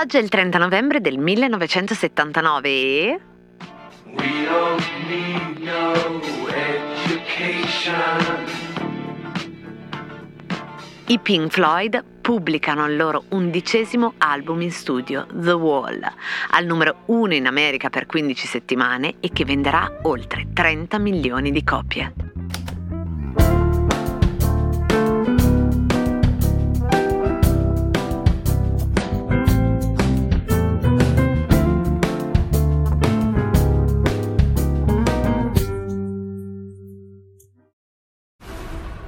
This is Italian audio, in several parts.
Oggi è il 30 novembre del 1979 e... We don't need no education. I Pink Floyd pubblicano il loro undicesimo album in studio, The Wall, al numero uno in America per 15 settimane e che venderà oltre 30 milioni di copie.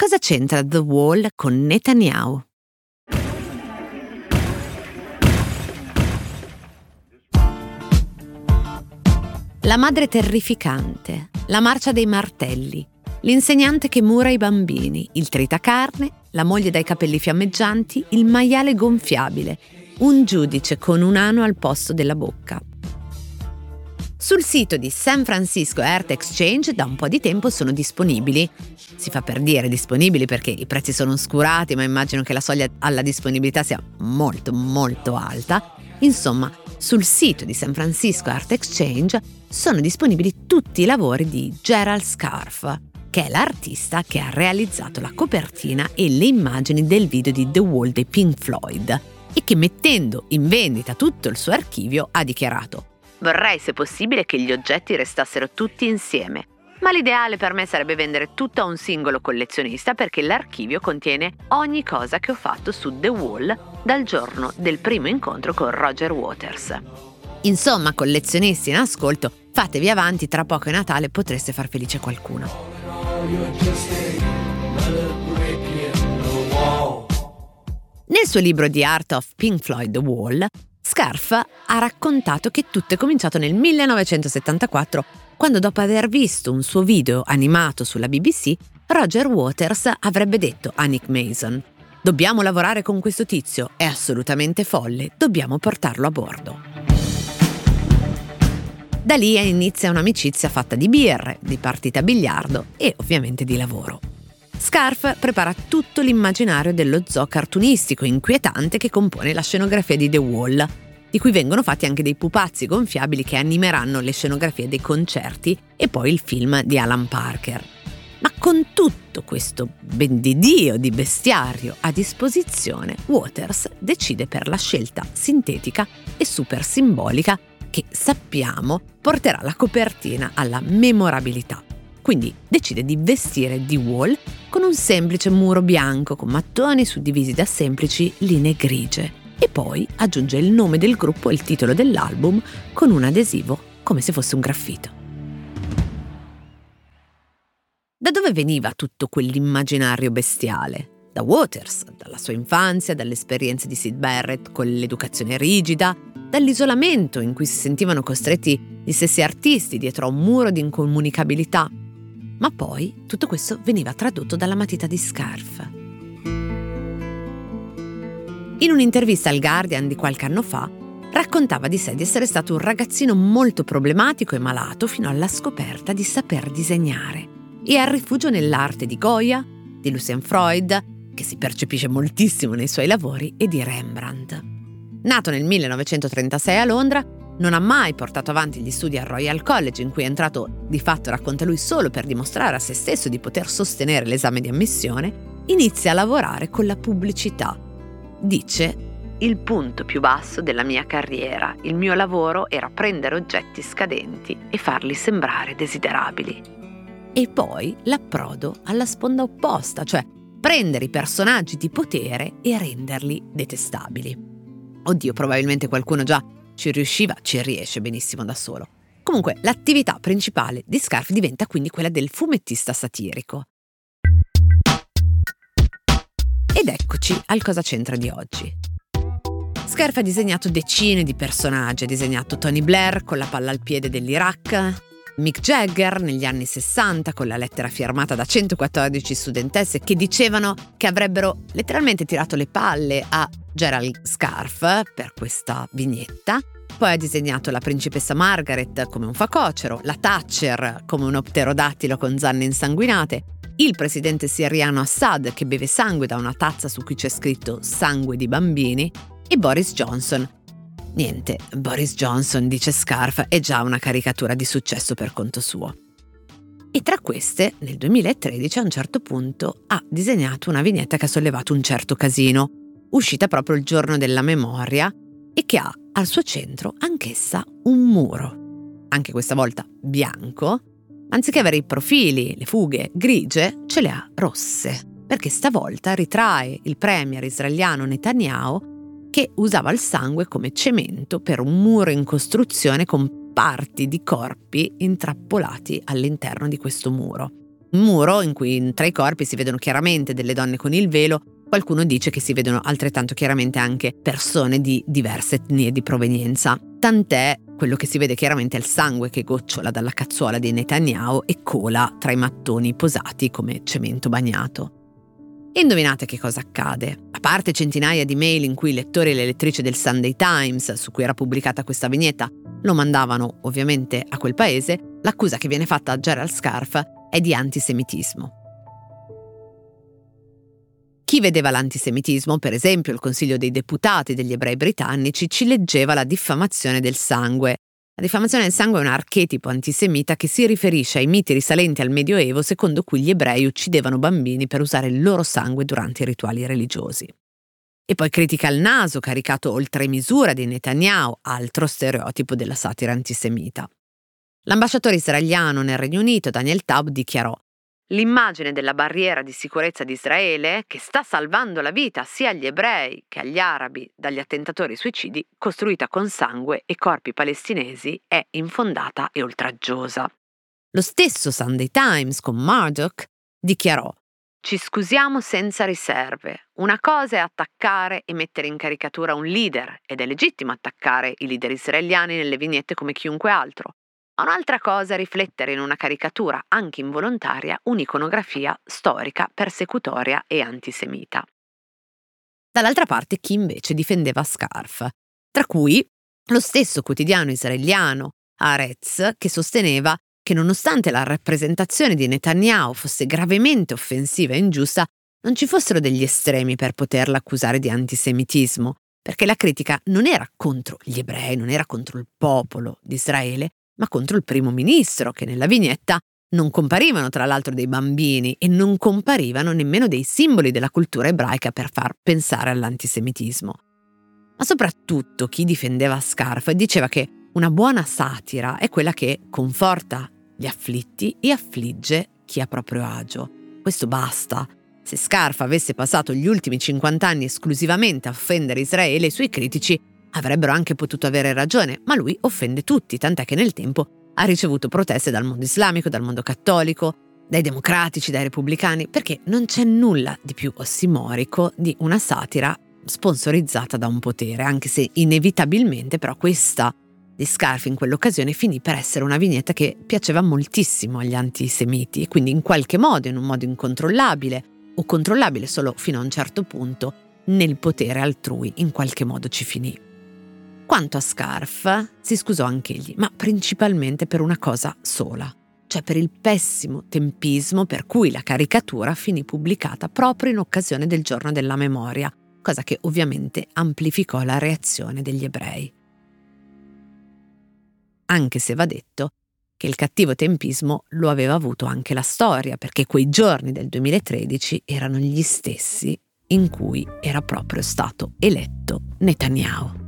Cosa c'entra The Wall con Netanyahu? La madre terrificante, la marcia dei martelli, l'insegnante che mura i bambini, il tritacarne, la moglie dai capelli fiammeggianti, il maiale gonfiabile, un giudice con un ano al posto della bocca. Sul sito di San Francisco Earth Exchange da un po' di tempo sono disponibili, si fa per dire disponibili perché i prezzi sono oscurati, ma immagino che la soglia alla disponibilità sia molto molto alta. Insomma, sul sito di San Francisco Art Exchange sono disponibili tutti i lavori di Gerald Scarf, che è l'artista che ha realizzato la copertina e le immagini del video di The Wall dei Pink Floyd e che mettendo in vendita tutto il suo archivio ha dichiarato Vorrei, se possibile, che gli oggetti restassero tutti insieme. Ma l'ideale per me sarebbe vendere tutto a un singolo collezionista perché l'archivio contiene ogni cosa che ho fatto su The Wall dal giorno del primo incontro con Roger Waters. Insomma, collezionisti in ascolto, fatevi avanti, tra poco è Natale potreste far felice qualcuno. Nel suo libro The Art of Pink Floyd The Wall, Scarf ha raccontato che tutto è cominciato nel 1974, quando dopo aver visto un suo video animato sulla BBC, Roger Waters avrebbe detto a Nick Mason Dobbiamo lavorare con questo tizio, è assolutamente folle, dobbiamo portarlo a bordo. Da lì inizia un'amicizia fatta di birre, di partita a biliardo e ovviamente di lavoro. Scarf prepara tutto l'immaginario dello zoo cartunistico inquietante che compone la scenografia di The Wall, di cui vengono fatti anche dei pupazzi gonfiabili che animeranno le scenografie dei concerti e poi il film di Alan Parker. Ma con tutto questo ben di Dio di bestiario a disposizione, Waters decide per la scelta sintetica e super simbolica che sappiamo porterà la copertina alla memorabilità. Quindi decide di vestire di Wall con un semplice muro bianco con mattoni suddivisi da semplici linee grigie e poi aggiunge il nome del gruppo e il titolo dell'album con un adesivo come se fosse un graffito. Da dove veniva tutto quell'immaginario bestiale? Da Waters, dalla sua infanzia, dalle esperienze di Sid Barrett con l'educazione rigida, dall'isolamento in cui si sentivano costretti gli stessi artisti dietro a un muro di incomunicabilità ma poi tutto questo veniva tradotto dalla matita di Scarf. In un'intervista al Guardian di qualche anno fa, raccontava di sé di essere stato un ragazzino molto problematico e malato fino alla scoperta di saper disegnare e al rifugio nell'arte di Goya, di Lucien Freud, che si percepisce moltissimo nei suoi lavori, e di Rembrandt. Nato nel 1936 a Londra, non ha mai portato avanti gli studi al Royal College, in cui è entrato di fatto, racconta lui, solo per dimostrare a se stesso di poter sostenere l'esame di ammissione, inizia a lavorare con la pubblicità. Dice il punto più basso della mia carriera, il mio lavoro era prendere oggetti scadenti e farli sembrare desiderabili. E poi l'approdo alla sponda opposta, cioè prendere i personaggi di potere e renderli detestabili. Oddio, probabilmente qualcuno già ci riusciva, ci riesce benissimo da solo. Comunque, l'attività principale di Scarf diventa quindi quella del fumettista satirico. Ed eccoci al cosa c'entra di oggi. Scarf ha disegnato decine di personaggi, ha disegnato Tony Blair con la palla al piede dell'Iraq, Mick Jagger negli anni 60 con la lettera firmata da 114 studentesse che dicevano che avrebbero letteralmente tirato le palle a Gerald Scarf per questa vignetta. Poi ha disegnato la principessa Margaret come un facocero, la Thatcher come un pterodattilo con zanne insanguinate, il presidente siriano Assad che beve sangue da una tazza su cui c'è scritto sangue di bambini e Boris Johnson Niente, Boris Johnson, dice Scarf, è già una caricatura di successo per conto suo. E tra queste, nel 2013 a un certo punto ha disegnato una vignetta che ha sollevato un certo casino, uscita proprio il giorno della memoria e che ha al suo centro anch'essa un muro. Anche questa volta bianco, anziché avere i profili, le fughe grigie, ce le ha rosse, perché stavolta ritrae il premier israeliano Netanyahu che usava il sangue come cemento per un muro in costruzione con parti di corpi intrappolati all'interno di questo muro. Un muro in cui tra i corpi si vedono chiaramente delle donne con il velo, qualcuno dice che si vedono altrettanto chiaramente anche persone di diverse etnie di provenienza. Tant'è quello che si vede chiaramente è il sangue che gocciola dalla cazzuola di Netanyahu e cola tra i mattoni posati come cemento bagnato. E indovinate che cosa accade? A parte centinaia di mail in cui i lettori e le lettrici del Sunday Times, su cui era pubblicata questa vignetta, lo mandavano ovviamente a quel paese, l'accusa che viene fatta a Gerald Scarf è di antisemitismo. Chi vedeva l'antisemitismo, per esempio il Consiglio dei Deputati degli ebrei britannici, ci leggeva la diffamazione del sangue, la diffamazione del sangue è un archetipo antisemita che si riferisce ai miti risalenti al Medioevo secondo cui gli ebrei uccidevano bambini per usare il loro sangue durante i rituali religiosi. E poi critica il naso caricato oltre misura di Netanyahu, altro stereotipo della satira antisemita. L'ambasciatore israeliano nel Regno Unito, Daniel Taub, dichiarò L'immagine della barriera di sicurezza di Israele, che sta salvando la vita sia agli ebrei che agli arabi dagli attentatori suicidi, costruita con sangue e corpi palestinesi, è infondata e oltraggiosa. Lo stesso Sunday Times con Murdoch dichiarò ci scusiamo senza riserve. Una cosa è attaccare e mettere in caricatura un leader, ed è legittimo attaccare i leader israeliani nelle vignette come chiunque altro. Un'altra cosa è riflettere in una caricatura, anche involontaria, un'iconografia storica, persecutoria e antisemita. Dall'altra parte chi invece difendeva Scarf, tra cui lo stesso quotidiano israeliano Haaretz che sosteneva che nonostante la rappresentazione di Netanyahu fosse gravemente offensiva e ingiusta, non ci fossero degli estremi per poterla accusare di antisemitismo, perché la critica non era contro gli ebrei, non era contro il popolo di Israele, ma contro il primo ministro, che nella vignetta non comparivano tra l'altro dei bambini e non comparivano nemmeno dei simboli della cultura ebraica per far pensare all'antisemitismo. Ma soprattutto chi difendeva Scarf diceva che una buona satira è quella che conforta gli afflitti e affligge chi ha proprio agio. Questo basta. Se Scarf avesse passato gli ultimi 50 anni esclusivamente a offendere Israele, i suoi critici Avrebbero anche potuto avere ragione, ma lui offende tutti, tant'è che nel tempo ha ricevuto proteste dal mondo islamico, dal mondo cattolico, dai democratici, dai repubblicani, perché non c'è nulla di più ossimorico di una satira sponsorizzata da un potere, anche se inevitabilmente però questa di Scarf in quell'occasione finì per essere una vignetta che piaceva moltissimo agli antisemiti e quindi in qualche modo, in un modo incontrollabile o controllabile solo fino a un certo punto, nel potere altrui in qualche modo ci finì. Quanto a Scarf, si scusò anch'egli, ma principalmente per una cosa sola, cioè per il pessimo tempismo per cui la caricatura finì pubblicata proprio in occasione del giorno della memoria, cosa che ovviamente amplificò la reazione degli ebrei. Anche se va detto che il cattivo tempismo lo aveva avuto anche la storia, perché quei giorni del 2013 erano gli stessi in cui era proprio stato eletto Netanyahu.